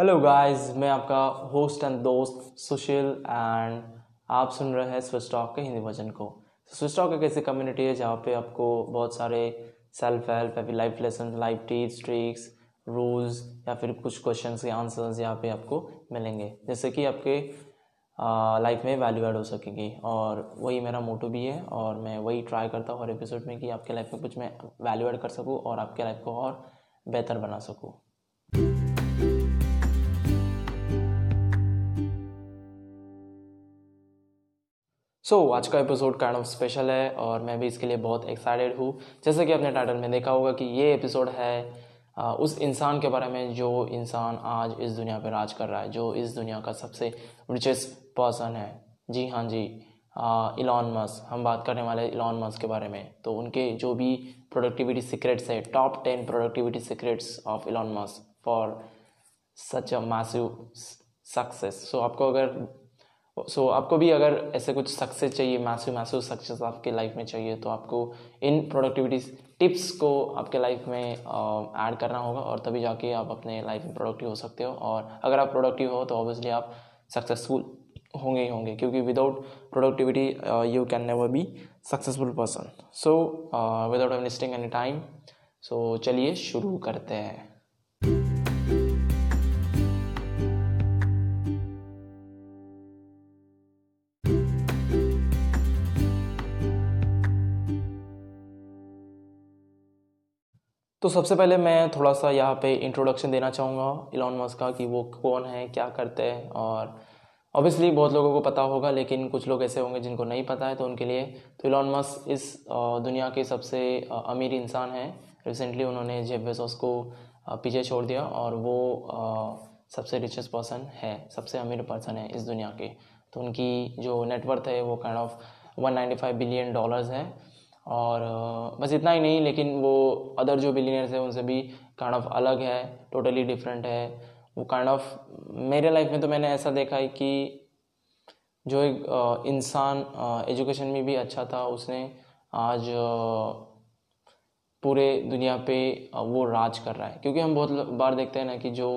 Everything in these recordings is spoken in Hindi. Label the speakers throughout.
Speaker 1: हेलो गाइस मैं आपका होस्ट एंड दोस्त सुशील एंड आप सुन रहे हैं स्विच टॉक के हिंदी वर्जन को। स्विच टॉक एक ऐसी कम्युनिटी है जहाँ पे आपको बहुत सारे सेल्फ हेल्प या फिर life lesson life tips tricks rules या फिर कुछ क्वेश्चन के आंसर्स यहाँ पे आपको मिलेंगे। जैसे कि आपके लाइफ में वैल्यू एड हो सकेगी। और वही मेरा मोटो भी है और मैं वही ट्राई करता हूँ हर एपिसोड में कि आपके लाइफ में कुछ मैं वैल्यू एड कर सकूँ और आपके लाइफ को और बेहतर बना सकूँ। सो so, आज का एपिसोड काइंड ऑफ़ स्पेशल है और मैं भी इसके लिए बहुत एक्साइटेड हूँ। जैसे कि आपने टाइटल में देखा होगा कि ये एपिसोड है उस इंसान के बारे में जो इंसान आज इस दुनिया पर राज कर रहा है जो इस दुनिया का सबसे रिचेस्ट पर्सन है। जी हाँ जी इलॉन मस्क हम बात करने वाले इलॉन मस्क के बारे में। तो उनके जो भी प्रोडक्टिविटी सीक्रेट्स है top ten productivity secrets of Elon Musk for such a massive success so आपको अगर सो so, आपको भी अगर ऐसे कुछ सक्सेस चाहिए मैसिव मैसिव सक्सेस आपके लाइफ में चाहिए तो आपको इन प्रोडक्टिविटी टिप्स को आपके लाइफ में ऐड करना होगा और तभी जाके आप अपने लाइफ में प्रोडक्टिव हो सकते हो। और अगर आप प्रोडक्टिव हो तो ऑब्वियसली आप सक्सेसफुल होंगे ही होंगे क्योंकि without productivity you can never be successful person so without any time so चलिए शुरू करते हैं। तो सबसे पहले मैं थोड़ा सा यहाँ पे इंट्रोडक्शन देना चाहूँगा इलॉन मस्क का कि वो कौन है, क्या करते हैं और ऑब्वियसली बहुत लोगों को पता होगा लेकिन कुछ लोग ऐसे होंगे जिनको नहीं पता है तो उनके लिए तो इलॉन मस्क इस दुनिया के सबसे अमीर इंसान हैं। रिसेंटली उन्होंने जेब बेसोस को पीछे छोड़ दिया और वो सबसे रिचेस्ट पर्सन है, सबसे अमीर पर्सन है इस दुनिया के। तो उनकी जो नेटवर्थ है वो काइंड ऑफ़ 195 बिलियन डॉलर्स है। और बस इतना ही नहीं, लेकिन वो अदर जो बिलीनियर्स है, उनसे भी काइंड ऑफ़ अलग है टोटली डिफरेंट है। वो काइंड ऑफ़ मेरे लाइफ में तो मैंने ऐसा देखा है कि जो एक इंसान एजुकेशन में भी अच्छा था, उसने आज पूरे दुनिया पे वो राज कर रहा है। क्योंकि हम बहुत बार देखते हैं ना कि जो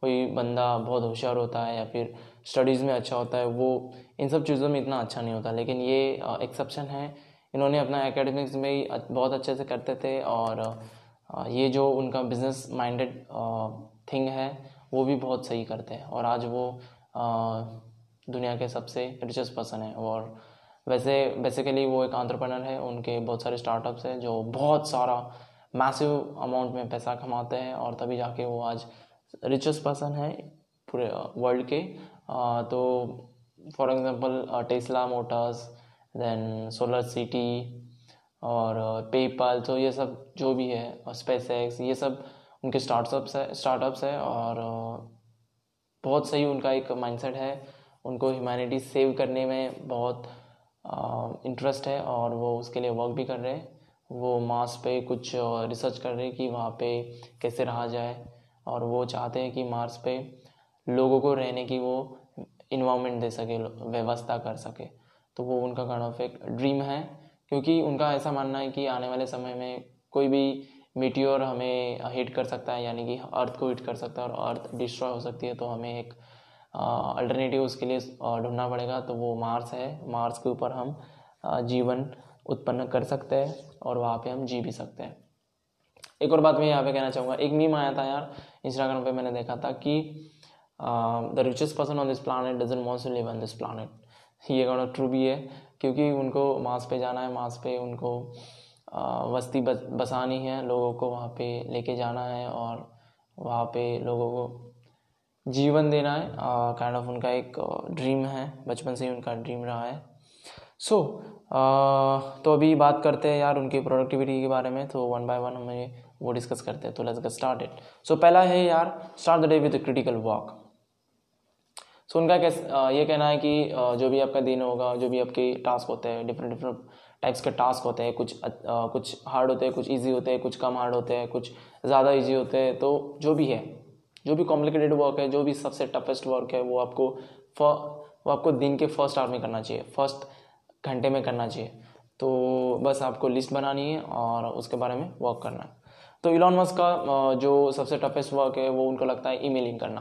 Speaker 1: कोई बंदा बहुत होशियार होता है या फिर स्टडीज़ में अच्छा होता है, वो इन सब चीज़ों में इतना अच्छा नहीं होता। लेकिन ये एक्सेप्शन है इन्होंने अपना एकेडमिक्स में बहुत अच्छे से करते थे और ये जो उनका बिज़नेस माइंडेड थिंग है, वो भी बहुत सही करते हैं। और आज वो दुनिया के सबसे रिचेस्ट पर्सन है और वैसे बेसिकली वो एक आंट्रप्रनर है, उनके बहुत सारे स्टार्टअप्स हैं जो बहुत सारा मैसिव अमाउंट में पैसा कमाते हैं और तभी जाके वो आज रिचेस्ट पर्सन है पूरे वर्ल्ड के। तो for example Tesla Motors then Solar City और पेपल तो ये सब जो भी है, और स्पेस एक्स ये सब उनके स्टार्टअप्स है स्टार्टअप्स है और बहुत सही उनका एक माइंडसेट है। उनको ह्यूमैनिटी सेव करने में बहुत इंटरेस्ट है और वो उसके लिए वर्क भी कर रहे हैं। वो मार्स पे कुछ रिसर्च कर रहे हैं कि वहाँ पे कैसे रहा जाए और वो चाहते हैं कि मार्स पे लोगों को रहने की वो इन्वामेंट दे सके, व्यवस्था कर सके। तो वो उनका काइंड ऑफ़ एक ड्रीम है, क्योंकि उनका ऐसा मानना है कि आने वाले समय में कोई भी मीटियोर हमें हिट कर सकता है, यानी कि अर्थ को हिट कर सकता है और अर्थ डिस्ट्रॉय हो सकती है तो हमें एक अल्टरनेटिव उसके लिए ढूंढना पड़ेगा। तो वो मार्स है। मार्स के ऊपर हम जीवन उत्पन्न कर सकते हैं और वहाँ पे हम जी भी सकते हैं। एक और बात मैं यहाँ पे कहना चाहूँगा। एक मीम आया था यार इंस्टाग्राम पे मैंने देखा था कि the richest person on this planet doesn't wants to live on this planet ये गाना ट्रू भी है क्योंकि उनको मास पे जाना है मास पे उनको बस बसानी है लोगों को वहाँ पे लेके जाना है और वहाँ पे लोगों को जीवन देना है। काइंड ऑफ़ उनका एक ड्रीम है बचपन से ही उनका ड्रीम रहा है। सो so, तो अभी बात करते हैं यार उनकी प्रोडक्टिविटी के बारे में तो वन बाय वन हमें वो डिस्कस करते हैं तो लेट्स गेट स्टार्टेड सो पहला है यार start the day with critical walk so उनका कैस ये कहना है कि जो भी आपका दिन होगा जो भी आपके टास्क होते हैं डिफरेंट डिफरेंट टाइप्स के टास्क होते हैं कुछ आ, कुछ हार्ड होते हैं कुछ इजी होते हैं कुछ कम हार्ड होते हैं कुछ ज़्यादा इजी होते हैं तो जो भी है जो भी कॉम्प्लिकेटेड वर्क है जो भी सबसे टफेस्ट वर्क है वो आपको वो आपको दिन के फ़र्स्ट आवर में करना चाहिए फ़र्स्ट घंटे में करना चाहिए। तो बस आपको लिस्ट बनानी है और उसके बारे में वर्क करना है। तो इलॉन मस्क का जो सबसे टफेस्ट वर्क है वो उनको लगता है ईमेलिंग करना।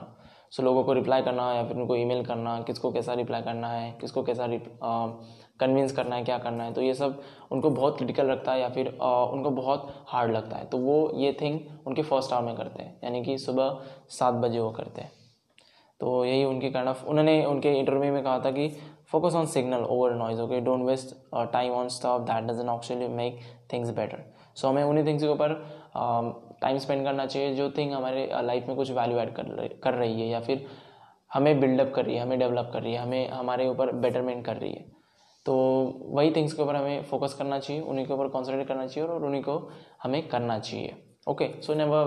Speaker 1: सो लोगों को रिप्लाई करना या फिर उनको ईमेल करना किसको कैसा रिप्लाई करना है किसको कैसा कन्विंस करना है क्या करना है तो ये सब उनको बहुत क्रिटिकल रखता है या फिर आ, उनको बहुत हार्ड लगता है। तो वो ये थिंग उनके फ़र्स्ट आवर में करते हैं यानी कि सुबह सात बजे वो करते हैं। तो यही उनकी काइंड ऑफ़ उन्होंने उनके इंटरव्यू में कहा था कि focus on signal over noise okay don't waste time on stop that doesn't actually make things better so हमें उन्हीं थिंग्स के ऊपर टाइम स्पेंड करना चाहिए, जो थिंग हमारे लाइफ में कुछ वैल्यू ऐड कर कर रही है या फिर हमें बिल्डअप कर रही है, हमें डेवलप कर रही है, हमें, हमारे ऊपर बेटरमेंट कर रही है। तो वही थिंग्स के ऊपर हमें फोकस करना चाहिए, उन्हीं के ऊपर कॉन्सेंट्रेट करना चाहिए और उन्हीं को हमें करना चाहिए। ओके सो नेवर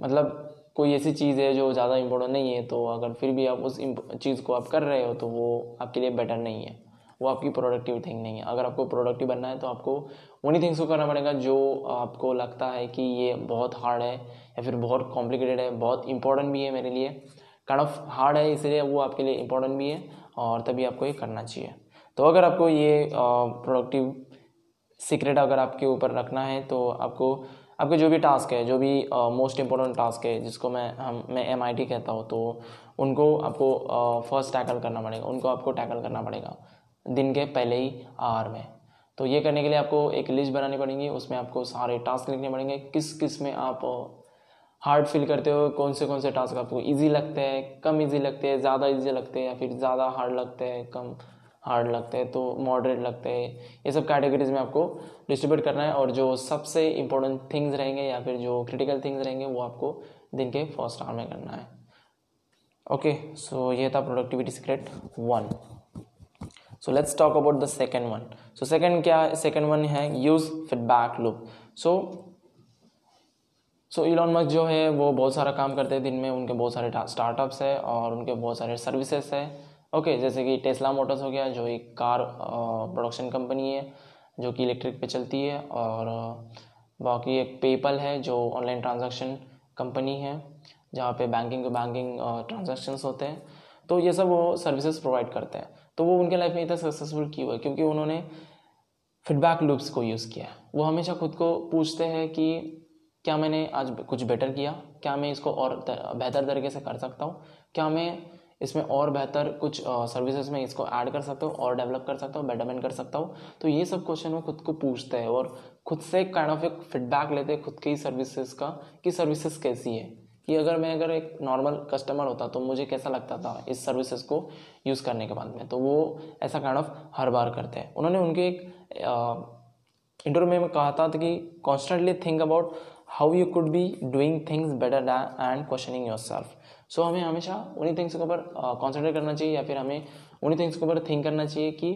Speaker 1: मतलब कोई ऐसी चीज़ है जो ज़्यादा इम्पोर्टेंट नहीं है तो अगर फिर भी आप उस चीज़ को आप कर रहे हो तो वो आपके लिए बेटर नहीं है। वो आपकी प्रोडक्टिव थिंग नहीं है। अगर आपको प्रोडक्टिव बनना है तो आपको उन्हीं थिंग्स को करना पड़ेगा जो आपको लगता है कि ये बहुत हार्ड है या फिर बहुत कॉम्प्लिकेटेड है, बहुत इंपॉर्टेंट भी है मेरे लिए। काइंड ऑफ़ हार्ड है, इसलिए वो आपके लिए इंपॉर्टेंट भी है और तभी आपको ये करना चाहिए। तो अगर आपको ये प्रोडक्टिव सीक्रेट अगर आपके ऊपर रखना है तो आपको, आपके जो भी टास्क है, जो भी मोस्ट इम्पोर्टेंट टास्क है, जिसको मैं, हम, मैं एमआईटी कहता हूँ तो उनको आपको फ़र्स्ट टैकल करना पड़ेगा, उनको आपको टैकल करना पड़ेगा। दिन के पहले ही आर में। तो ये करने के लिए आपको एक लिस्ट बनानी पड़ेगी, उसमें आपको सारे टास्क लिखने पड़ेंगे। किस किसमें आप हार्ड फील करते हो, कौन से कौन से टास्क आपको इजी लगते हैं, कम इजी लगते हैं, ज़्यादा इजी लगते हैं या फिर ज़्यादा हार्ड लगते हैं, कम हार्ड लगते हैं तो मॉडरेट लगते हैं। ये सब कैटेगरीज में आपको डिस्ट्रीब्यूट करना है और जो सबसे इंपॉर्टेंट थिंग्स रहेंगे या फिर जो क्रिटिकल थिंग्स रहेंगे, वो आपको दिन के फ़र्स्ट आवर में करना है। ओके सो ये था productivity secret one so let's talk about the second one so second क्या है सेकेंड वन है use feedback loop so so Elon Musk जो है वो बहुत सारा काम करते हैं दिन में उनके बहुत सारे स्टार्टअप्स है और उनके बहुत सारे सर्विसेज़ है। ओके okay, जैसे कि टेस्ला मोटर्स हो गया जो एक कार प्रोडक्शन कंपनी है जो कि इलेक्ट्रिक पे चलती है और बाकी एक पेपल है जो ऑनलाइन ट्रांजैक्शन कंपनी है जहाँ पे बैंकिंग बैंकिंग ट्रांजेक्शन्स होते हैं। तो ये सब वो सर्विसेज़ प्रोवाइड करते हैं। तो वो उनके लाइफ में इतना सक्सेसफुल क्यों है क्योंकि उन्होंने फीडबैक लूप्स को यूज़ किया। वो हमेशा खुद को पूछते हैं कि क्या मैंने आज कुछ बेटर किया? क्या मैं इसको और बेहतर तरीके से कर सकता हूँ? क्या मैं इसमें और बेहतर कुछ सर्विसेज़ में इसको ऐड कर सकता हूँ, और डेवलप कर सकता हूँ बेटरमेंट कर सकता हूँ? तो ये सब क्वेश्चन वो खुद को पूछते हैं और खुद से काइंड ऑफ़ एक फीडबैक लेते हैं खुद की सर्विसेज़ का कि सर्विसेज़ कैसी है। कि अगर मैं अगर एक नॉर्मल कस्टमर होता तो मुझे कैसा लगता था इस सर्विसेज़ को यूज़ करने के बाद में? तो वो ऐसा काइंड ऑफ़ हर बार करते हैं। उन्होंने उनके एक इंटरव्यू में कहा था कि constantly think about how you could be doing things better and questioning yourself so हमें हमेशा उन्हीं थिंग्स के ऊपर कॉन्सेंट्रेट करना चाहिए या फिर हमें उन्हीं थिंग्स के ऊपर थिंक करना चाहिए कि,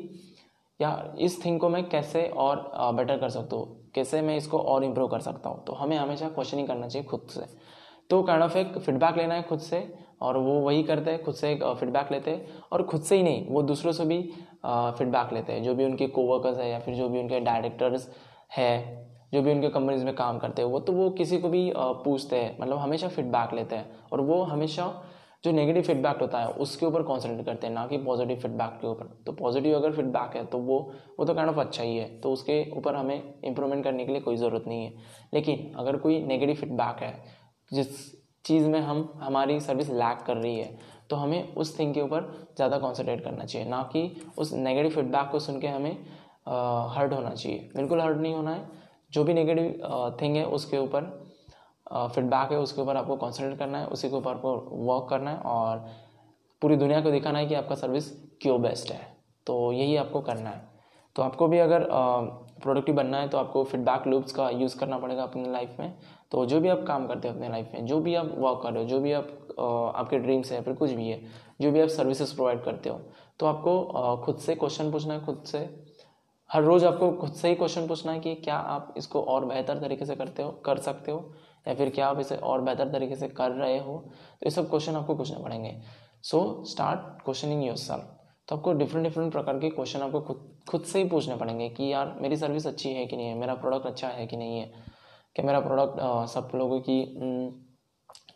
Speaker 1: या इस थिंग को मैं कैसे और बेटर कर सकता हूँ? कैसे मैं इसको और इम्प्रूव कर सकता हूँ? तो हमें हमेशा क्वेश्चनिंग करना चाहिए खुद से। तो काइंड ऑफ़ एक फीडबैक लेना है खुद से, और वो वही करते हैं, खुद से एक फीडबैक लेते हैं, और खुद से ही नहीं, वो दूसरों से भी फीडबैक लेते हैं, जो भी उनके कोवर्कर्स है या फिर जो भी उनके डायरेक्टर्स है, जो भी उनके कंपनीज़ में काम करते हैं, वो तो वो किसी को भी पूछते हैं मतलब हमेशा फीडबैक लेते हैं, और वो हमेशा जो नेगेटिव फीडबैक होता है, उसके ऊपर कॉन्सेंट्रेट करते हैं, ना कि पॉजिटिव फीडबैक के ऊपर। तो पॉजिटिव अगर फीडबैक है तो वो वो तो काइंड ऑफ़ अच्छा ही है तो उसके ऊपर हमें इंप्रूवमेंट करने के लिए कोई ज़रूरत नहीं है। लेकिन अगर कोई नेगेटिव फीडबैक है जिस चीज़ में हम, हमारी सर्विस लैक कर रही है तो हमें उस थिंग के ऊपर ज़्यादा कॉन्सेंट्रेट करना चाहिए, ना कि उस नेगेटिव फीडबैक को सुन के हमें हर्ट होना चाहिए। बिल्कुल हर्ट नहीं होना है। जो भी नेगेटिव थिंग है उसके ऊपर फीडबैक है उसके ऊपर आपको कॉन्सेंट्रेट करना है, उसी के ऊपर आपको वर्क करना है और पूरी दुनिया को दिखाना है कि आपका सर्विस क्यों बेस्ट है। तो यही आपको करना है। तो आपको भी अगर प्रोडक्टिव बनना है तो आपको फीडबैक लूप्स का यूज़ करना पड़ेगा अपनी लाइफ में। तो जो भी आप काम करते हो अपने लाइफ में, जो भी आप वर्क कर रहे हो, जो भी आप आपके ड्रीम्स हैं फिर कुछ भी है, जो भी आप सर्विसेज़ प्रोवाइड करते हो तो आपको खुद से क्वेश्चन पूछना है, खुद से। हर रोज़ आपको खुद से ही क्वेश्चन पूछना है कि क्या आप इसको और बेहतर तरीके से करते हो, कर सकते हो, या फिर क्या आप इसे और बेहतर तरीके से कर रहे हो। तो ये सब क्वेश्चन आपको पूछने पड़ेंगे। So start questioning yourself तो आपको डिफरेंट डिफरेंट प्रकार के क्वेश्चन आपको खुद खुद से ही पूछने पड़ेंगे कि यार, मेरी सर्विस अच्छी है कि नहीं है? मेरा प्रोडक्ट अच्छा है कि नहीं है? क्या मेरा प्रोडक्ट सब लोगों की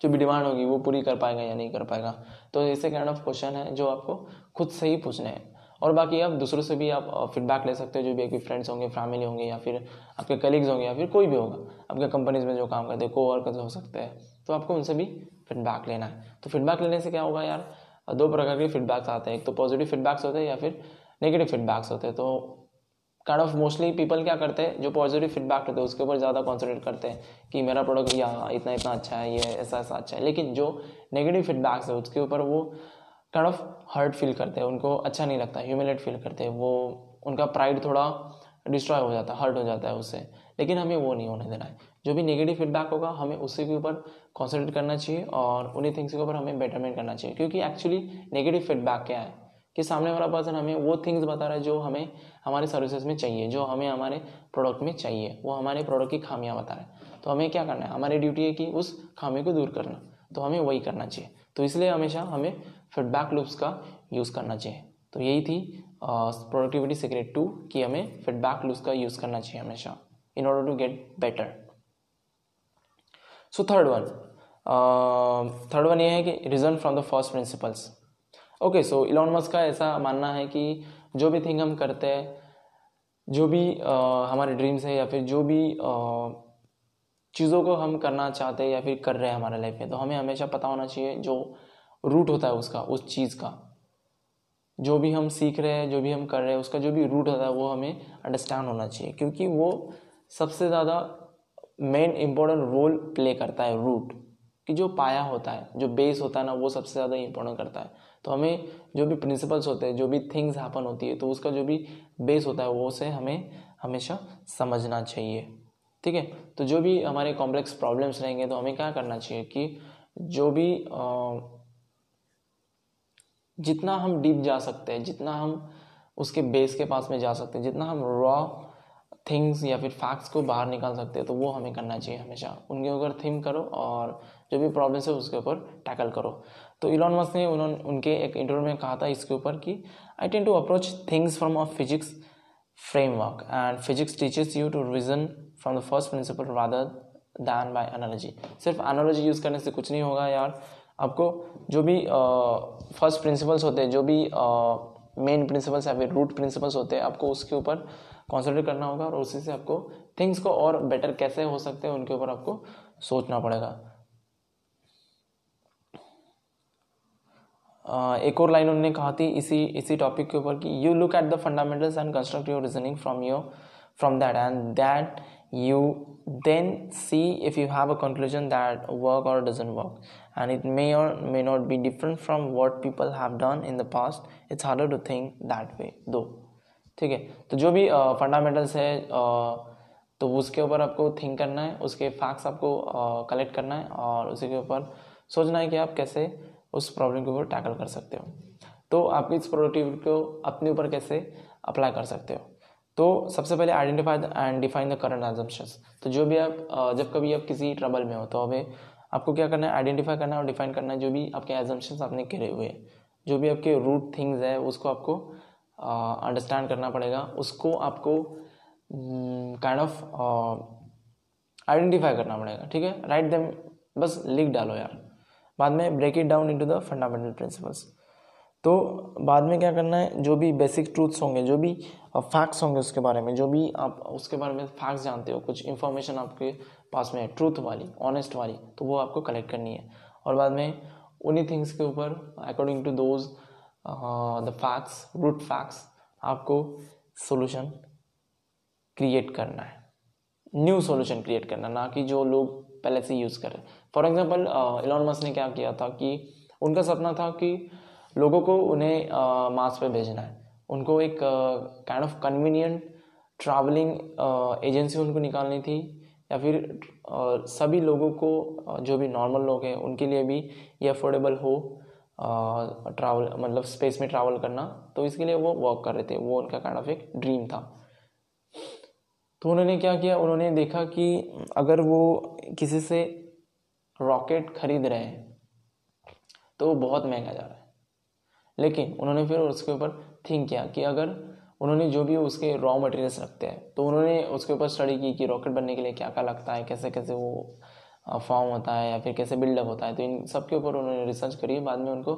Speaker 1: जो भी डिमांड होगी वो पूरी कर पाएगा या नहीं कर पाएगा। तो ऐसे काइंड ऑफ़ क्वेश्चन है जो आपको खुद से ही पूछने हैं। और बाकी आप दूसरों से भी आप फीडबैक ले सकते हो, जो भी आपके फ्रेंड्स होंगे फैमिली होंगे, या फिर आपके कलीग्स होंगे, या फिर कोई भी होगा, आपके कंपनीज़ में जो काम करते हैं को वर्कर्स हो सकते हैं। तो आपको उनसे भी फीडबैक लेना है। तो फीडबैक लेने से क्या होगा यार? दो प्रकार के फीडबैक्स आते हैं। एक तो पॉजिटिव फीडबैक्स होते हैं या फिर नेगेटिव फीडबैक्स होते हैं। तो काइंड ऑफ़ मोस्टली पीपल क्या करते हैं, जो पॉजिटिव फीडबैक होते हैं, उसके ऊपर ज़्यादा कॉन्सेंट्रेट करते हैं कि मेरा प्रोडक्ट या इतना इतना अच्छा है, ये ऐसा ऐसा अच्छा है। लेकिन जो नेगेटिव फीडबैक्स है, उसके ऊपर वो काइंड ऑफ़ हर्ट फील करते हैं, उनको अच्छा नहीं लगता ह्यूमिलेट फील करते हैं, वो उनका प्राइड थोड़ा डिस्ट्रॉय हो जाता है हर्ट हो जाता है उससे। लेकिन हमें वो नहीं होने देना है। जो भी नेगेटिव फीडबैक होगा, हमें उसी के ऊपर कॉन्सेंट्रेट करना चाहिए और उन्हीं थिंग्स के ऊपर हमें बेटरमेंट करना चाहिए। क्योंकि एक्चुअली नेगेटिव फीडबैक क्या है? कि सामने वाला पर्सन हमें वो थिंग्स बता रहा है जो हमें हमारे सर्विसेज़ में चाहिए, जो हमें हमारे प्रोडक्ट में चाहिए, वो हमारे प्रोडक्ट की खामियाँ बता रहा है। तो हमें क्या करना है? हमारी ड्यूटी है कि उस खामी को दूर करना। तो हमें वही करना चाहिए। तो इसलिए हमेशा हमें फीडबैक लूप्स का यूज़ करना चाहिए। तो यही थी प्रोडक्टिविटी सीक्रेट टू कि हमें फीडबैक लूप्स का यूज़ करना चाहिए हमेशा in order to get better so third one third one ये है कि reason from the first principles okay so Elon Musk का ऐसा मानना है कि जो भी थिंग हम करते हैं जो भी uh, हमारे ड्रीम्स है या फिर जो भी चीज़ों को हम करना चाहते हैं या फिर कर रहे हैं हमारे लाइफ में तो हमें हमेशा पता होना चाहिए जो रूट होता है उसका उस चीज़ का। जो भी हम सीख रहे हैं जो भी हम कर रहे हैं उसका जो भी रूट होता है वो हमें अंडरस्टैंड होना चाहिए क्योंकि वो सबसे ज़्यादा मेन इम्पोर्टेंट रोल प्ले करता है रूट कि जो पाया होता है जो बेस होता है ना वो सबसे ज़्यादा इम्पोर्टेंट करता है। तो हमें जो भी प्रिंसिपल्स होते हैं, जो भी थिंग्स हैपन होती है तो उसका जो भी बेस होता है, वो से हमें हमेशा समझना चाहिए। ठीक है? तो जो भी हमारे कॉम्प्लेक्स प्रॉब्लम्स रहेंगे तो हमें क्या करना चाहिए कि जो भी जितना हम डीप जा सकते हैं, जितना हम उसके बेस के पास में जा सकते हैं, जितना हम रॉ थिंग्स या फिर फैक्ट्स को बाहर निकाल सकते हैं तो वो हमें करना चाहिए हमेशा। उनके ऊपर थिंक करो और जो भी प्रॉब्लम्स है, उसके ऊपर टैकल करो। तो इलॉन मस्क ने उन्होंने उनके एक इंटरव्यू में कहा था इसके ऊपर कि I tend to approach things from a physics framework and physics teachers you to reason from the first principle rather than by analogy सिर्फ़ एनोलॉजी यूज़ करने से कुछ नहीं होगा यार। आपको जो भी फ़र्स्ट uh, प्रिंसिपल्स होते हैं जो भी मेन uh, प्रिंसिपल्स या फिर रूट प्रिंसिपल्स होते हैं आपको उसके ऊपर कॉन्सेंट्रेट करना होगा और उसी से आपको थिंग्स को और बेटर कैसे हो सकते हैं उनके ऊपर आपको सोचना पड़ेगा। Uh, एक और लाइन उन्होंने कहा थी इसी इसी टॉपिक के ऊपर कि you look at the fundamentals and construct your reasoning from your from that and that you then see if you have a conclusion that work or doesn't work and it may or may not be different from what people have done in the past it's hard to think that way though ठीक है? तो जो भी फंडामेंटल्स uh, है uh, तो उसके ऊपर आपको थिंक करना है उसके फैक्ट्स आपको कलेक्ट uh, करना है और उसी के ऊपर सोचना है कि आप कैसे उस प्रॉब्लम के ऊपर टैकल कर सकते हो। तो आप इस प्रोडक्टिविटी को अपने ऊपर कैसे अप्लाई कर सकते हो? तो सबसे पहले identify and define the current assumptions तो जो भी आप जब कभी आप किसी ट्रबल में हो तो हमें आपको क्या करना है? आइडेंटिफाई करना है और डिफाइन करना है जो भी आपके एजम्पन्स आपने करे हुए जो भी आपके रूट थिंग्स है, उसको आपको अंडरस्टैंड करना पड़ेगा। उसको आपको काइंड ऑफ़ आइडेंटिफाई करना पड़ेगा, ठीक है? राइट देम बस लिख डालो यार। बाद में break it down into the fundamental principles तो बाद में क्या करना है? जो भी बेसिक ट्रूथ्स होंगे, जो भी फैक्ट्स होंगे उसके बारे में, जो भी आप उसके बारे में फैक्ट्स जानते हो, कुछ इन्फॉर्मेशन आपके पास में है ट्रूथ वाली ऑनेस्ट वाली तो वो आपको कलेक्ट करनी है। और बाद में उन्हीं थिंग्स के ऊपर according to those the facts root facts आपको सोल्यूशन क्रिएट करना है। न्यू सोल्यूशन क्रिएट करना, ना कि जो लोग पहले से यूज़ करें फॉर एग्ज़ाम्पल इलॉन मस्क ने क्या किया था कि उनका सपना था कि लोगों को उन्हें मार्स पे भेजना है। उनको एक kind of convenient travelling agency उनको निकालनी थी या फिर सभी लोगों को जो भी नॉर्मल लोग हैं, उनके लिए भी ये अफोर्डेबल हो ट्रैवल मतलब स्पेस में ट्रैवल करना। तो इसके लिए वो वर्क कर रहे थे। वो उनका काइंड ऑफ़ एक ड्रीम था। तो उन्होंने क्या किया? उन्होंने देखा कि अगर वो किसी से रॉकेट खरीद रहे हैं तो वो बहुत महँगा जा रहा है। लेकिन उन्होंने फिर उसके ऊपर थिंक किया कि अगर उन्होंने जो भी उसके रॉ मटेरियल्स रखते हैं तो उन्होंने उसके ऊपर स्टडी की कि रॉकेट बनने के लिए क्या क्या लगता है, कैसे कैसे वो फॉर्म होता है या फिर कैसे बिल्डअप होता है। तो इन सब के ऊपर उन्होंने रिसर्च करी। बाद में उनको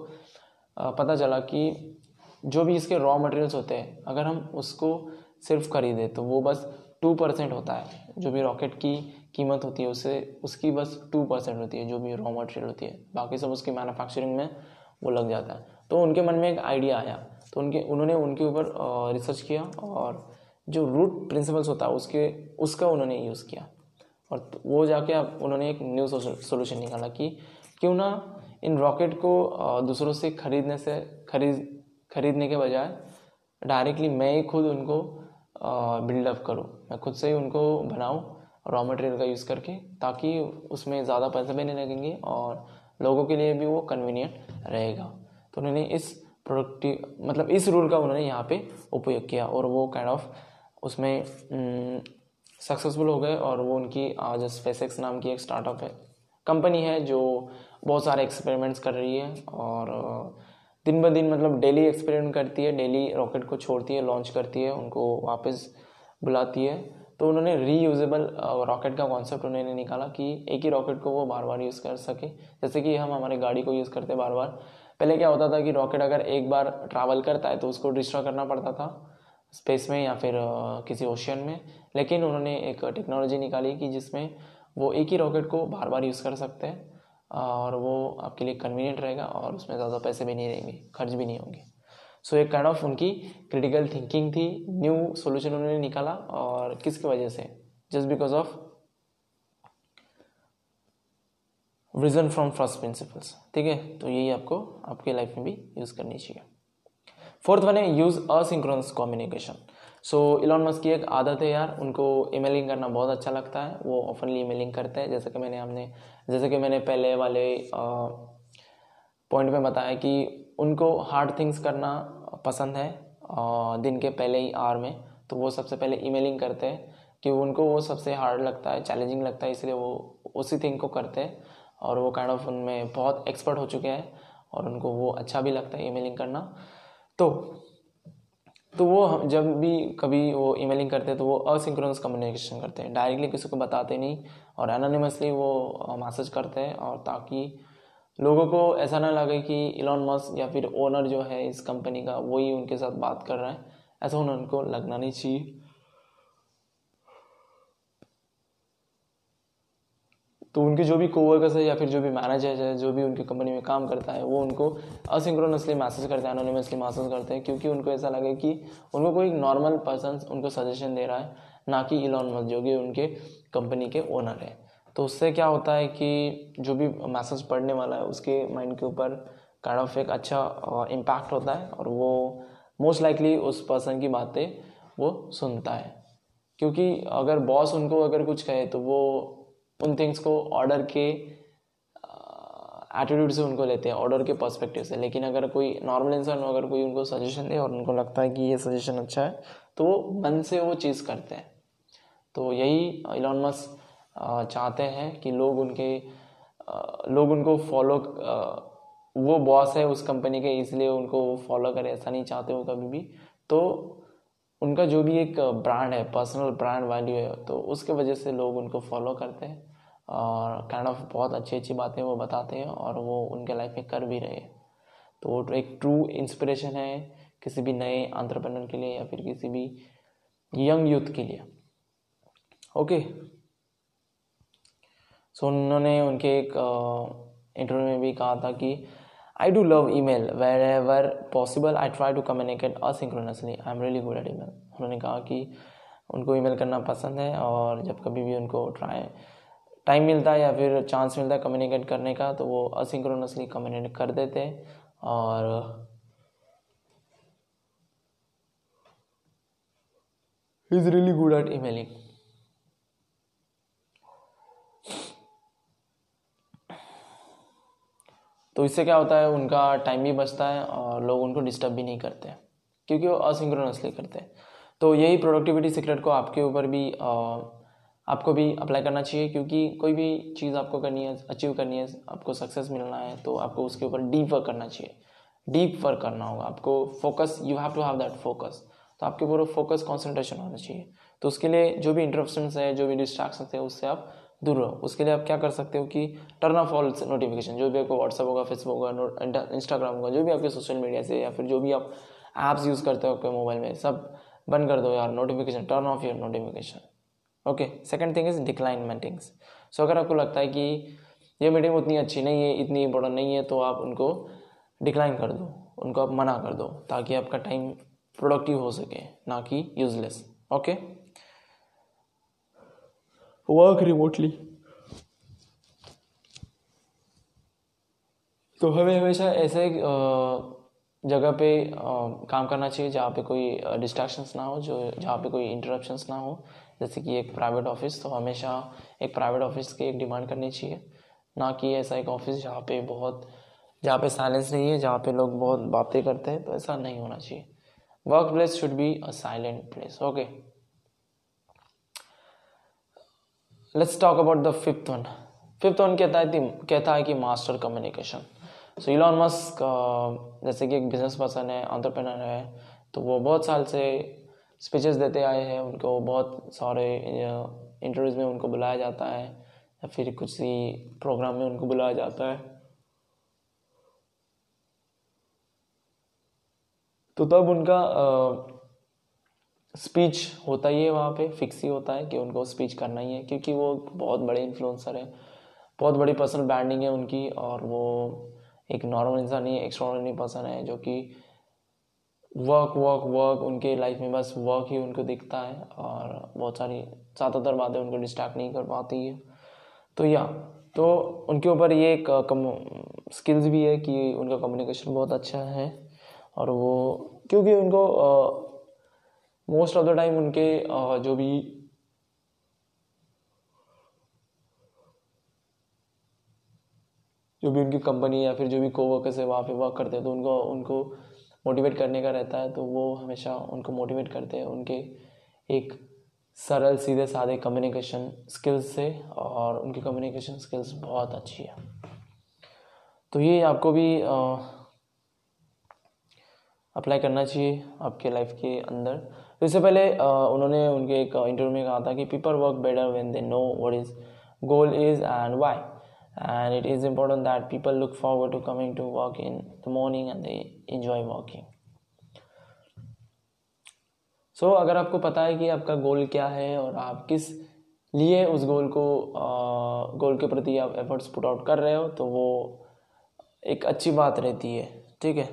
Speaker 1: पता चला कि जो भी इसके रॉ मटेरियल्स होते हैं, अगर हम उसको सिर्फ़ खरीदें तो वो बस टू परसेंट होता है। जो भी रॉकेट की कीमत होती है उससे उसकी बस टू परसेंट होती है, जो भी रॉ मटेरियल होती है। बाकी सब उसकी मैन्युफैक्चरिंग में वो लग जाता है। तो उनके मन में एक आइडिया आया। तो उनके, उन्होंने उनके ऊपर रिसर्च किया और जो रूट प्रिंसिपल्स होता है, उसके, उसका उन्होंने यूज़ किया। और तो वो जाके अब उन्होंने एक न्यू सोल्यूशन निकाला कि क्यों ना इन रॉकेट को दूसरों से खरीदने से, खरीद, खरीदने के बजाय डायरेक्टली मैं ही खुद उनको बिल्डअप करूँ। मैं खुद से ही उनको बनाऊँ रॉ मटेरियल का यूज़ करके, ताकि उसमें ज़्यादा पैसे भी नहीं लगेंगे और लोगों के लिए भी वो कन्वीनियंट रहेगा। तो उन्होंने इस प्रोडक्टिव मतलब इस रूल का उन्होंने यहाँ पे उपयोग किया और वो काइंड ऑफ़ उसमें सक्सेसफुल हो गए और वो उनकी आज स्पेसिक्स नाम की एक स्टार्टअप है। कंपनी है जो बहुत सारे एक्सपेरिमेंट्स कर रही है और दिन ब दिन मतलब डेली एक्सपेरिमेंट करती है, डेली रॉकेट को छोड़ती है, लॉन्च करती है, उनको वापस बुलाती है। तो उन्होंने रीयूजेबल रॉकेट का कॉन्सेप्ट उन्होंने निकाला कि एक ही रॉकेट को वो बार बार यूज़ कर सके। जैसे कि हम हमारे गाड़ी को यूज़ करते बार बार पहले क्या होता था कि रॉकेट अगर एक बार ट्रैवल करता है तो उसको डिस्ट्रॉय करना पड़ता था स्पेस में या फिर किसी ओशियन में। लेकिन उन्होंने एक टेक्नोलॉजी निकाली कि जिसमें वो एक ही रॉकेट को बार बार यूज़ कर सकते हैं। और वो आपके लिए कन्वीनियंट रहेगा और उसमें ज़्यादा पैसे भी नहीं रहेंगे, खर्च भी नहीं होंगे। सो एक काइंड ऑफ़ उनकी क्रिटिकल थिंकिंग थी न्यू सोल्यूशन उन्होंने निकाला और किसकी वजह से? Just because of vision from first principles ठीक है? तो यही आपको आपके लाइफ में भी यूज़ करनी चाहिए। फोर्थ वन है use asynchronous communication so Elon Musk की एक आदत है यार, उनको ईमेलिंग करना बहुत अच्छा लगता है। वो ओपनली ईमेलिंग करते हैं। जैसे कि मैंने हमने जैसे कि मैंने पहले वाले पॉइंट में बताया कि उनको हार्ड थिंग्स करना पसंद है दिन के पहले ही आर में। तो वो सबसे पहले ईमेलिंग करते हैं कि उनको वो सबसे हार्ड लगता है चैलेंजिंग लगता है, इसलिए वो उसी थिंग को करते हैं। और वो काइंड ऑफ़ उनमें बहुत एक्सपर्ट हो चुके हैं और उनको वो अच्छा भी लगता है ईमेलिंग करना। तो तो वो जब भी कभी वो ईमेलिंग करते हैं तो वो असिंक्रोनस कम्युनिकेशन करते हैं। डायरेक्टली किसी को बताते नहीं और एनोनिमसली वो मैसेज करते हैं और ताकि लोगों को ऐसा ना लगे कि इलॉन मस्क या फिर ओनर जो है इस कंपनी का वही उनके साथ बात कर रहे हैं। ऐसा उनको लगना नहीं चाहिए। तो उनके जो भी कोवर्कर्स है या फिर जो भी मैनेजर है, जो भी उनकी कंपनी में काम करता है, वो उनको असिंक्रोनसली मैसेज करते हैं अनोनिमसली मैसेज करते हैं, क्योंकि उनको ऐसा लगे कि उनको कोई नॉर्मल पर्सन उनको सजेशन दे रहा है, ना कि इलॉन मस्क जो कि उनके कंपनी के ओनर है। तो उससे क्या होता है कि जो भी मैसेज पढ़ने वाला है, उसके माइंड के ऊपर काइंड ऑफ़ एक अच्छा इम्पैक्ट होता है और वो मोस्ट लाइकली उस पर्सन की बातें वो सुनता है। क्योंकि अगर बॉस उनको अगर कुछ कहे तो वो उन थिंग्स को ऑर्डर के एटीट्यूड से उनको लेते हैं ऑर्डर के पर्सपेक्टिव से। लेकिन अगर कोई नॉर्मल इंसान अगर कोई उनको सजेशन दे और उनको लगता है कि ये सजेशन अच्छा है तो वो मन से वो चीज़ करते हैं। तो यही इलॉन मस्क चाहते हैं कि लोग उनके लोग उनको फॉलो वो बॉस है उस कंपनी के, इसलिए उनको फॉलो करें, ऐसा नहीं चाहते वो कभी भी। तो उनका जो भी एक ब्रांड है पर्सनल ब्रांड वैल्यू है तो उसके वजह से लोग उनको फॉलो करते हैं। और काइंड ऑफ़ बहुत अच्छी अच्छी बातें वो बताते हैं और वो उनके लाइफ में कर भी रहे तो वो एक ट्रू इंस्पिरेशन है किसी भी नए आंट्रप्रनर के लिए या फिर किसी भी यंग यूथ के लिए। ओके सो उन्होंने उनके एक इंटरव्यू में भी कहा था कि I do love email wherever possible I try to communicate asynchronously I am really good at email उन्होंने कहा कि, उनको ईमेल करना पसंद है और जब कभी भी उनको ट्राई टाइम मिलता है या फिर चांस मिलता है कम्युनिकेट करने का तो वो असिंक्रोनसली कम्युनिकेट कर देते हैं और is really good at emailing तो इससे क्या होता है उनका टाइम भी बचता है और लोग उनको डिस्टर्ब भी नहीं करते क्योंकि वो असिंक्रोनसली करते हैं। तो यही प्रोडक्टिविटी सीक्रेट को आपके ऊपर भी आ, आपको भी अप्लाई करना चाहिए क्योंकि कोई भी चीज़ आपको करनी है अचीव करनी है, आपको सक्सेस मिलना है तो आपको उसके ऊपर डीप वर्क करना चाहिए। डीप वर्क करना होगा। आपको focus you have to have that focus तो आपके ऊपर फोकस कॉन्सेंट्रेशन होना चाहिए। तो उसके लिए जो भी इंटरप्शन है, जो भी डिस्ट्रैक्शन है, उससे आप दूर रहो। उसके लिए आप क्या कर सकते हो कि टर्न ऑफ़ ऑल नोटिफिकेशन जो भी आपको व्हाट्सअप होगा फेसबुक होगा इंस्टाग्राम होगा, जो भी आपके सोशल मीडिया से, या फिर जो भी आप ऐप्स यूज़ करते हो आपके मोबाइल में, सब बंद कर दो यार notification turn off your notification okay second thing is decline meetings so अगर आपको लगता है कि ये मीटिंग उतनी अच्छी नहीं है इतनी इंपॉर्टेंट नहीं है तो आप उनको डिक्लाइन कर दो उनको आप मना कर दो ताकि आपका टाइम प्रोडक्टिव हो सके ना कि यूजलेस ओके वर्क रिमोटली तो हमें हमेशा ऐसे जगह पे काम करना चाहिए जहाँ पे कोई डिस्ट्रैक्शंस ना हो जो जहाँ पे कोई इंटरप्शंस ना हो। जैसे कि एक प्राइवेट ऑफ़िस तो हमेशा एक प्राइवेट ऑफ़िस की एक डिमांड करनी चाहिए। ना कि ऐसा एक ऑफ़िस जहाँ पे बहुत, जहाँ पे साइलेंस नहीं है, जहाँ पे लोग बहुत बातें करते हैं तो ऐसा नहीं होना चाहिए। Workplace should be a silent place okay let's talk about the fifth one fifth one कहता है कहता है कि master communication so Elon Musk जैसे कि एक बिज़नेस पर्सन है ऑन्टरप्रेनर है तो वो बहुत साल से स्पीचेस देते आए हैं, उनको बहुत सारे इंटरव्यूज़ में उनको बुलाया जाता है, या फिर कुछ सी प्रोग्राम में उनको बुलाया जाता है। तो तब उनका स्पीच होता ही है वहाँ पे फिक्स ही होता है कि उनको स्पीच करना ही है, क्योंकि वो बहुत बड़े इन्फ्लुएंसर है, बहुत बड़ी पर्सनल ब्रांडिंग है उनकी, और वो एक नॉर्मल इंसान नहीं एक्स्ट्रॉर्डनरी पर्सन है, जो कि वर्क वर्क वर्क उनके लाइफ में बस वर्क ही उनको दिखता है और बहुत सारी ज़्यादातर बातें उनको डिस्ट्रैक्ट नहीं कर पाती है। तो या तो उनके ऊपर ये एक कम स्किल्स भी है कि उनका कम्युनिकेशन बहुत अच्छा है और वो क्योंकि उनको मोस्ट ऑफ़ द टाइम उनके uh, जो भी जो भी उनकी कंपनी या फिर जो भी कोवर्कर्स है वहाँ पे वर्क करते हैं तो उनको उनको मोटिवेट करने का रहता है तो वो हमेशा उनको मोटिवेट करते हैं उनके एक सरल सीधे साधे कम्युनिकेशन स्किल्स से और उनकी कम्युनिकेशन स्किल्स बहुत अच्छी है। तो ये आपको भी अप्लाई करना चाहिए आपके लाइफ के अंदर। तो इससे पहले आ, उन्होंने उनके एक इंटरव्यू में कहा था कि people work better when they know what is goal is and why and it is important that people look forward to coming to work in the morning and they enjoy working so so, अगर आपको पता है कि आपका गोल क्या है और आप किस लिए उस गोल को गोल के प्रति आप एफर्ट्स पुट आउट कर रहे हो तो वो एक अच्छी बात रहती है ठीक है?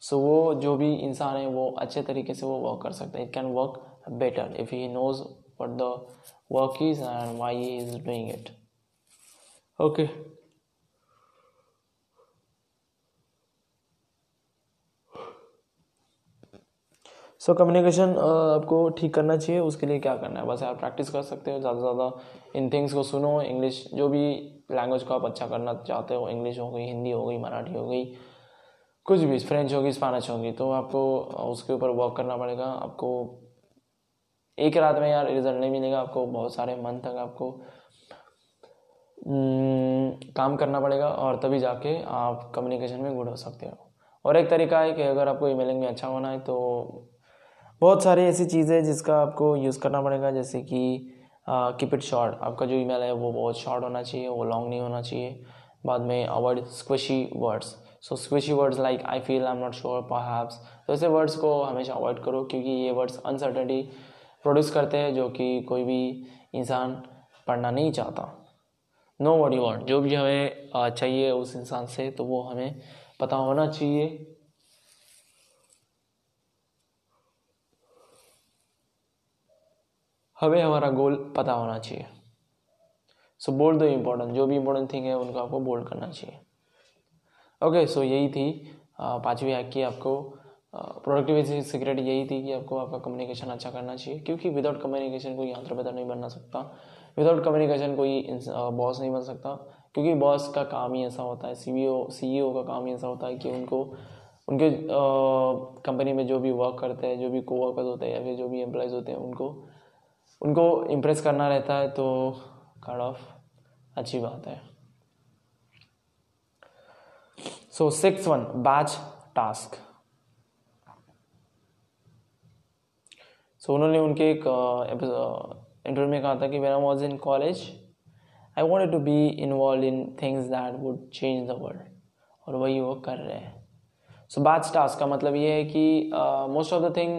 Speaker 1: सो so, वो जो भी इंसान है वो अच्छे तरीके से वो वर्क कर सकता है। It can work better if he knows what the work is and why is doing it okay so communication आपको ठीक करना चाहिए, उसके लिए क्या करना है? बस आप प्रैक्टिस कर सकते हो, ज़्यादा से ज़्यादा इन थिंग्स को सुनो। इंग्लिश जो भी लैंग्वेज को आप अच्छा करना चाहते हो इंग्लिश हो गई हिंदी हो गई मराठी हो गई, कुछ भी फ्रेंच होगी स्पेनिश होगी तो आपको उसके ऊपर वर्क करना पड़ेगा। आपको एक रात में यार रिज़ल्ट नहीं मिलेगा, आपको बहुत सारे मंथ तक आपको काम करना पड़ेगा और तभी जाके आप कम्युनिकेशन में गुड हो सकते हो। और एक तरीका है कि अगर आपको ईमेलिंग में अच्छा होना है तो बहुत सारी ऐसी चीज़ें जिसका आपको यूज़ करना पड़ेगा, जैसे कि कीप इट शॉर्ट आपका जो ईमेल है वो बहुत शॉर्ट होना चाहिए, वो लॉन्ग नहीं होना चाहिए। बाद में avoid squishy words so squishy words like I feel I am not sure पर तो ऐसे वर्ड्स को हमेशा अवॉइड करो, क्योंकि ये वर्ड्स अनसर्टनिटी प्रोड्यूस करते हैं, जो कि कोई भी इंसान पढ़ना नहीं चाहता। नो वट यू वॉन्ट जो भी हमें चाहिए उस इंसान से तो वो हमें पता होना चाहिए। हमें हमारा गोल पता होना चाहिए। सो बोल्ड द इम्पोर्टेंट जो भी इम्पोर्टेंट थिंग है, उनको आपको बोल्ड करना चाहिए। ओके सो यही थी पांचवी हैक की आपको प्रोडक्टिविटी सीक्रेट यही थी कि आपको आपका कम्युनिकेशन अच्छा करना चाहिए, क्योंकि विदाउट कम्युनिकेशन कोई बेहतर नहीं बनना सकता। विदाउट कम्युनिकेशन कोई बॉस नहीं बन सकता। क्योंकि बॉस का काम ही ऐसा होता है सी सी का काम ही ऐसा होता है कि उनको, उनके कंपनी में जो भी वर्क करते हैं, जो भी को वर्कर्स होते हैं या फिर जो भी एम्प्लॉयज़ होते हैं, उनको उनको इम्प्रेस करना रहता है तो काइंड ऑफ़ अच्छी बात है। So six one batch task so उन्होंने उनके एक इंटरव्यू में कहा था कि I was in college I want to be involve in things that would change the world और वही वो कर रहे हैं। सो बैच टास्क का मतलब ये है कि मोस्ट ऑफ़ द थिंग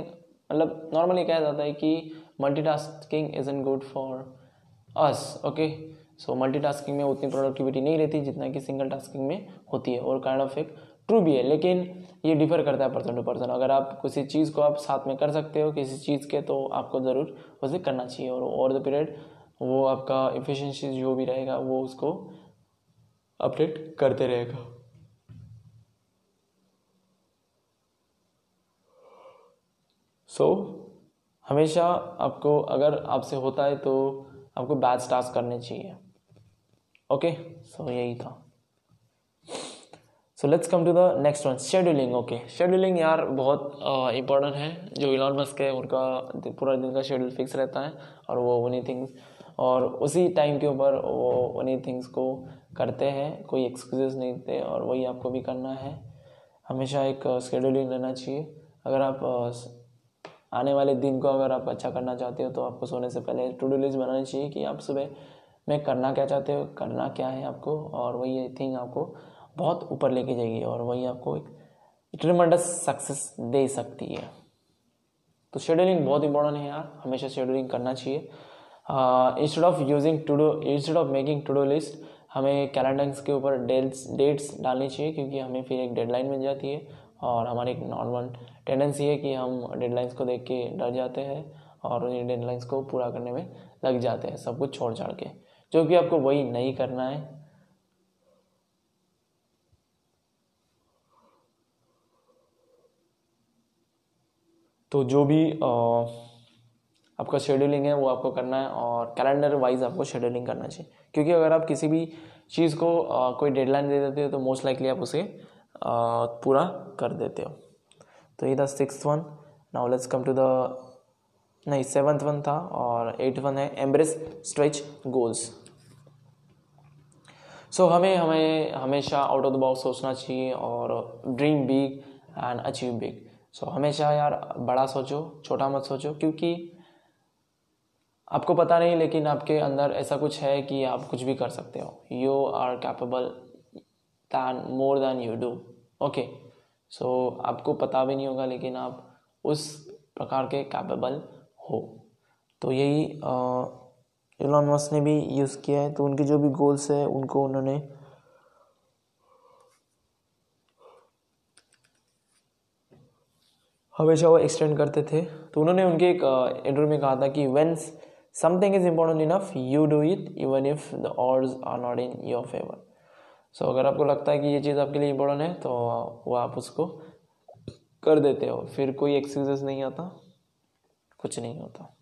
Speaker 1: मतलब नॉर्मली कहा जाता है कि multitasking is in good for us okay so multitasking में उतनी प्रोडक्टिविटी नहीं रहती जितना कि सिंगल टास्किंग में होती है। और काइंड ऑफ़ एक ट्रू भी है लेकिन ये डिफर करता है पर्सन टू पर्सन अगर आप किसी चीज़ को आप साथ में कर सकते हो किसी चीज़ के तो आपको ज़रूर उसे करना चाहिए। और ओवर द पीरियड वो आपका इफ़िशेंसी जो भी रहेगा वो उसको अपडेट करते रहेगा। सो so, हमेशा आपको अगर आपसे होता है तो आपको बैच टास्क करने चाहिए। ओके सो यही था। So let's come to the next one scheduling okay scheduling यार बहुत इंपॉर्टेंट है। जो इलॉन मस्क है, उनका पूरा दिन का शेड्यूल फिक्स रहता है और वो उन्हीं थिंग्स और उसी टाइम के ऊपर वो उन्हीं थिंग्स को करते हैं। कोई एक्सक्यूजेस नहीं देते और वही आपको भी करना है। हमेशा एक शेड्यूलिंग रहना चाहिए। अगर आप आने वाले दिन को अगर आप अच्छा करना चाहते हो तो आपको सोने से पहले टू डू लिस्ट बनानी चाहिए कि आप सुबह में करना क्या चाहते हो, करना क्या है आपको और वही थिंग आपको बहुत ऊपर लेके जाएगी और वही आपको एक ट्रिमेंडस सक्सेस दे सकती है। तो शेड्यूलिंग बहुत इंपॉर्टेंट है यार, हमेशा शेड्यूलिंग करना चाहिए। Instead of using to do instead of making to do list हमें कैलेंडर्स के ऊपर डेट्स डेट्स डालनी चाहिए क्योंकि हमें फिर एक डेडलाइन मिल जाती है और हमारी एक नॉर्मल टेंडेंसी है कि हम डेडलाइंस को देख के डर जाते हैं और उन डेडलाइंस को पूरा करने में लग जाते हैं, सब कुछ छोड़ छाड़ के। जो कि आपको वही नहीं करना है तो जो भी आपका शेड्यूलिंग है वो आपको करना है और कैलेंडर वाइज आपको शेड्यूलिंग करना चाहिए। क्योंकि अगर आप किसी भी चीज़ को कोई डेडलाइन दे देते हो तो मोस्ट लाइकली आप उसे पूरा कर देते हो। तो ये था six one now let's come to the नहीं सेवन्थ वन था और एट वन है एम्ब्रेस स्ट्रेच गोल्स सो हमें हमें हमेशा आउट ऑफ़ द बॉक्स सोचना चाहिए और dream big and achieve big so हमेशा यार, बड़ा सोचो, छोटा मत सोचो, क्योंकि आपको पता नहीं, लेकिन आपके अंदर ऐसा कुछ है कि आप कुछ भी कर सकते हो। You are capable than more than you do okay so आपको पता भी नहीं होगा, लेकिन आप उस प्रकार के कैपेबल हो। तो यही एलॉन मस्क ने भी यूज़ किया है। तो उनके जो भी गोल्स है, उनको उन्होंने हमेशा वो एक्सटेंड करते थे। तो उन्होंने उनके एक इंटरव्यू में कहा था कि when something is important enough you do it even if the odds are not in your favour so अगर आपको लगता है कि ये चीज़ आपके लिए इम्पोर्टेंट है तो वो आप उसको कर देते हो। फिर कोई एक्सक्यूजेस नहीं आता, कुछ नहीं होता।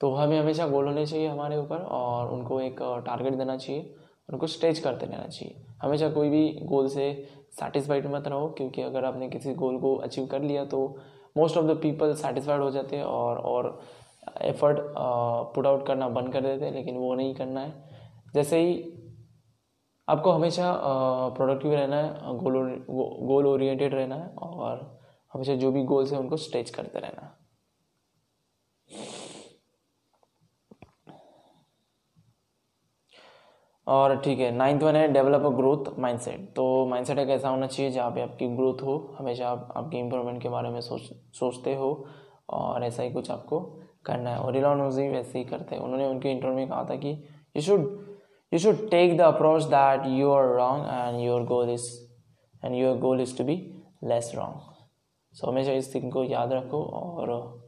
Speaker 1: तो हमें हमेशा गोल होने चाहिए हमारे ऊपर और उनको एक टारगेट देना चाहिए, उनको स्टेज करते रहना चाहिए। हमेशा कोई भी गोल से सेटिस्फाइड मत रहो, क्योंकि अगर आपने किसी गोल को अचीव कर लिया तो most of the people satisfied हो जाते हैं और और एफर्ट पुट आउट करना बंद कर देते हैं, लेकिन वो नहीं करना है। जैसे ही आपको हमेशा प्रोडक्टिव रहना है गोल गोल ओरिएंटेड रहना है, और हमेशा जो भी गोल्स हैं, उनको स्ट्रेच करते रहना है। और ठीक है नाइन्थ वन है डेवलप अ ग्रोथ माइंडसेट तो माइंडसेट एक ऐसा होना चाहिए जहाँ पे आपकी ग्रोथ हो, हमेशा आप, आपकी इम्प्रूवमेंट के बारे में सोच, सोचते हो और ऐसा ही कुछ आपको करना है। और इलॉन मस्क वैसे ही करते हैं। उन्होंने उनके इंटरव्यू में कहा था कि you should you should take the approach that you are wrong and your goal is and your goal is to be less wrong so हमेशा इस थिंग को याद रखो और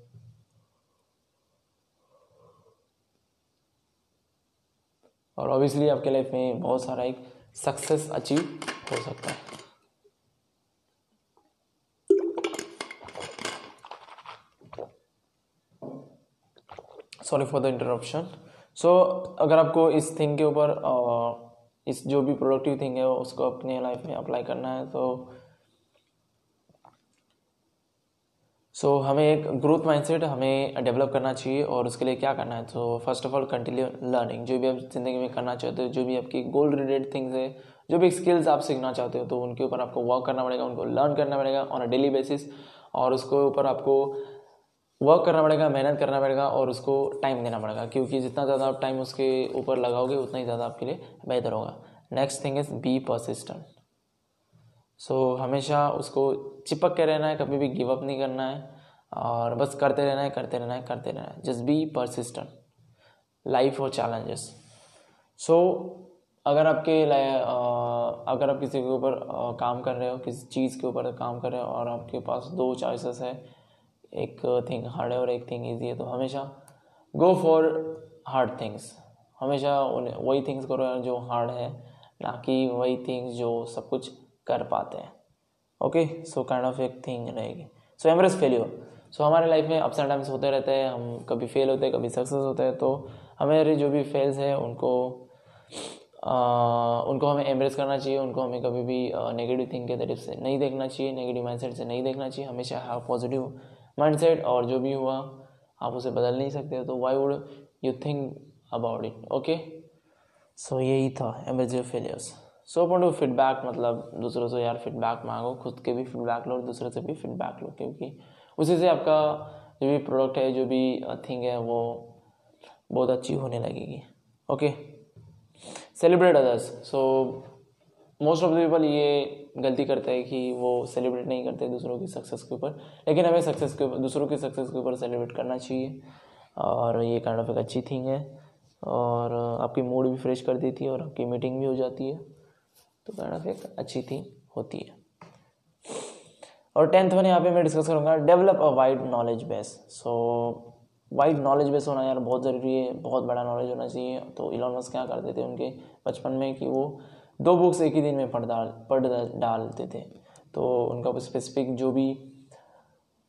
Speaker 1: और ऑब्वियसली आपके लाइफ में बहुत सारा एक सक्सेस अचीव हो सकता है। Sorry for the interruption so अगर आपको इस थिंग के ऊपर इस जो भी प्रोडक्टिव थिंग है, उसको अपने लाइफ में अप्लाई करना है तो सो so, हमें एक ग्रोथ माइंडसेट हमें डेवलप करना चाहिए और उसके लिए क्या करना है? तो first of all continue learning जो भी आप ज़िंदगी में करना चाहते हो जो भी आपकी गोल रिलेटेड थिंग्स है जो भी स्किल्स आप सीखना चाहते हो तो उनके ऊपर आपको वर्क करना पड़ेगा उनको लर्न करना पड़ेगा ऑन अ डेली बेसिस और उसके ऊपर आपको वर्क करना पड़ेगा मेहनत करना पड़ेगा और उसको टाइम देना पड़ेगा। क्योंकि जितना ज़्यादा आप टाइम उसके ऊपर लगाओगे उतना ही ज़्यादा आपके लिए बेहतर होगा। Next thing is be persistent so so, हमेशा उसको चिपक के रहना है कभी भी गिव अप नहीं करना है और बस करते रहना है करते रहना है करते रहना है। जस्ट बी परसिस्टेंट लाइफ और चैलेंजेस सो अगर आपके अगर आप किसी के ऊपर काम कर रहे हो किसी चीज़ के ऊपर काम कर रहे हो और आपके पास दो चॉइसेस है एक थिंग हार्ड है और एक थिंग ईजी है तो हमेशा गो फॉर हार्ड थिंग्स हमेशा वही थिंग्स करो जो हार्ड है ना कि वही थिंग्स जो सब कुछ कर पाते हैं। ओके सो काइंड ऑफ़ एक थिंग रहेगी। सो एमरेस फेल्यूर सो हमारे लाइफ में अप्स एंड डाउन्स होते रहते हैं। हम कभी फेल होते हैं कभी सक्सेस होते हैं। तो हमारे जो भी फेल्स है उनको आ, उनको हमें एम्ब्रेस करना चाहिए। उनको हमें कभी भी नेगेटिव थिंक के तरीके से नहीं देखना चाहिए। नेगेटिव माइंडसेट से नहीं देखना चाहिए। हमेशा हैव पॉजिटिव माइंडसेट और जो भी हुआ आप उसे बदल नहीं सकते। तो why would you think about it okay so यही था embrace failures so open to feedback मतलब दूसरों से यार फीडबैक मांगो, खुद के भी फीडबैक लो और दूसरों से भी फीडबैक लो, क्योंकि उसी से आपका जो भी प्रोडक्ट है, जो भी थिंग है, वो बहुत अच्छी होने लगेगी। Okay celebrate others so most of the people ये गलती करते हैं कि वो सेलिब्रेट नहीं करते दूसरों की सक्सेस के ऊपर, लेकिन हमें सक्सेस के ऊपर, दूसरों की सक्सेस के ऊपर सेलिब्रेट करना चाहिए। और ये काइंड ऑफ़ एक अच्छी थिंग है। और आपकी मूड भी फ्रेश कर देती है और आपकी मीटिंग भी हो जाती है। तो काइंड एक अच्छी थी होती है। और टेंथ वन यहाँ पे मैं डिस्कस करूँगा develop a wide knowledge base so wide knowledge base होना यार बहुत ज़रूरी है बहुत बड़ा नॉलेज होना चाहिए। तो इलॉन मस्क क्या करते थे उनके बचपन में कि वो दो बुक्स एक ही दिन में पढ़ डाल पढ़ डालते थे। तो उनका स्पेसिफिक जो भी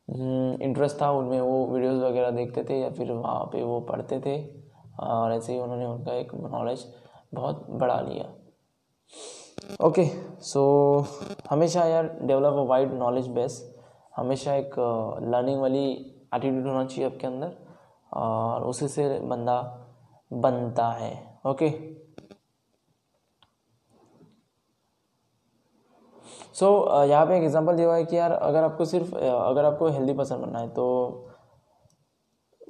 Speaker 1: इंटरेस्ट हम्म, था उनमें वो वीडियोस वगैरह देखते थे या फिर वहाँ पे वो पढ़ते थे। और ऐसे ही उन्होंने उनका एक नॉलेज बहुत बढ़ा लिया। ओके सो हमेशा यार develop a wide knowledge base हमेशा एक लर्निंग वाली एटीट्यूड होना चाहिए आपके अंदर, और उसी से बंदा बनता है ओके सो यहाँ पे एक एग्जांपल दिया हुआ है कि यार अगर आपको सिर्फ़ अगर आपको हेल्दी पर्सन बनना है तो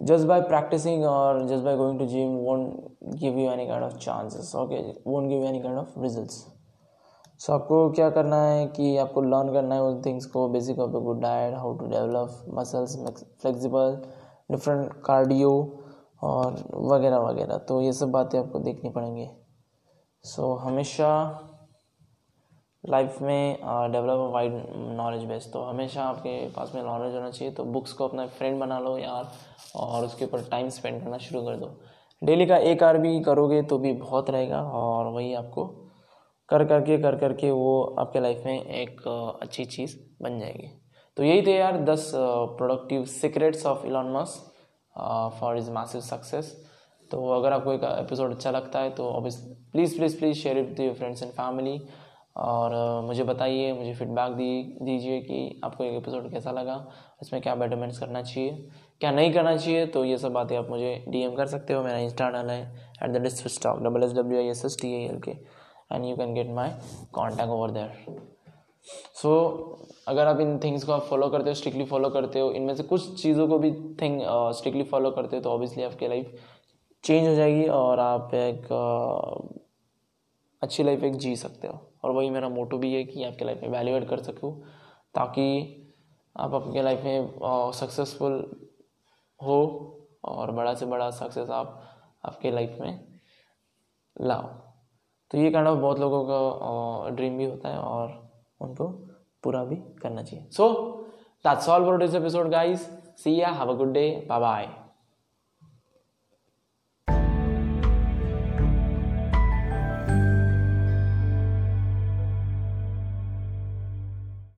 Speaker 1: जस्ट बाय प्रैक्टिसिंग और just by going to gym won't give you any kind of chances okay won't give you any kind of results so आपको क्या करना है कि आपको लर्न करना है उन थिंग्स को basic of the good diet how to develop muscles flexible different cardio और वगैरह वगैरह। तो ये सब बातें आपको देखनी पड़ेंगी। सो so, हमेशा लाइफ में डेवलप वाइड नॉलेज बेस तो हमेशा आपके पास में नॉलेज होना चाहिए। तो बुक्स को अपना फ्रेंड बना लो यार और उसके ऊपर टाइम स्पेंड करना शुरू कर दो। डेली का एक आर भी करोगे तो भी बहुत रहेगा और वही आपको कर करके कर करके वो आपके लाइफ में एक अच्छी चीज़ बन जाएगी। तो यही थे यार दस productive secrets of Elon Musk for is massive success तो अगर आपको एक एपिसोड अच्छा लगता है तो obvious please please please share it your friends and family और मुझे बताइए, मुझे फीडबैक दी, दीजिए कि आपको एक एपिसोड कैसा लगा, इसमें क्या बेटरमेंट्स करना चाहिए, क्या नहीं करना चाहिए तो ये सब बातें आप मुझे डीएम कर सकते हो। मेरा इंस्टा डाला है at the dist stock double S W I S S T L K and you can get my contact over there so अगर आप इन थिंग्स को आप फॉलो करते हो स्ट्रिक्टली फॉलो करते हो इनमें से कुछ चीज़ों को भी थिंग स्ट्रिक्टली फॉलो करते हो तो ऑब्वियसली आपकी लाइफ चेंज हो जाएगी और आप एक uh, अच्छी लाइफ एक जी सकते हो। और वही मेरा मोटो भी है कि आपके लाइफ में वैल्यूएट कर सको ताकि आप अपने लाइफ में सक्सेसफुल हो और बड़ा से बड़ा सक्सेस आप आपके लाइफ में लाओ। तो ये काइंड ऑफ़ बहुत लोगों का ड्रीम भी होता है और उनको पूरा भी करना चाहिए। So that's all for this episode guys see ya have a good day bye bye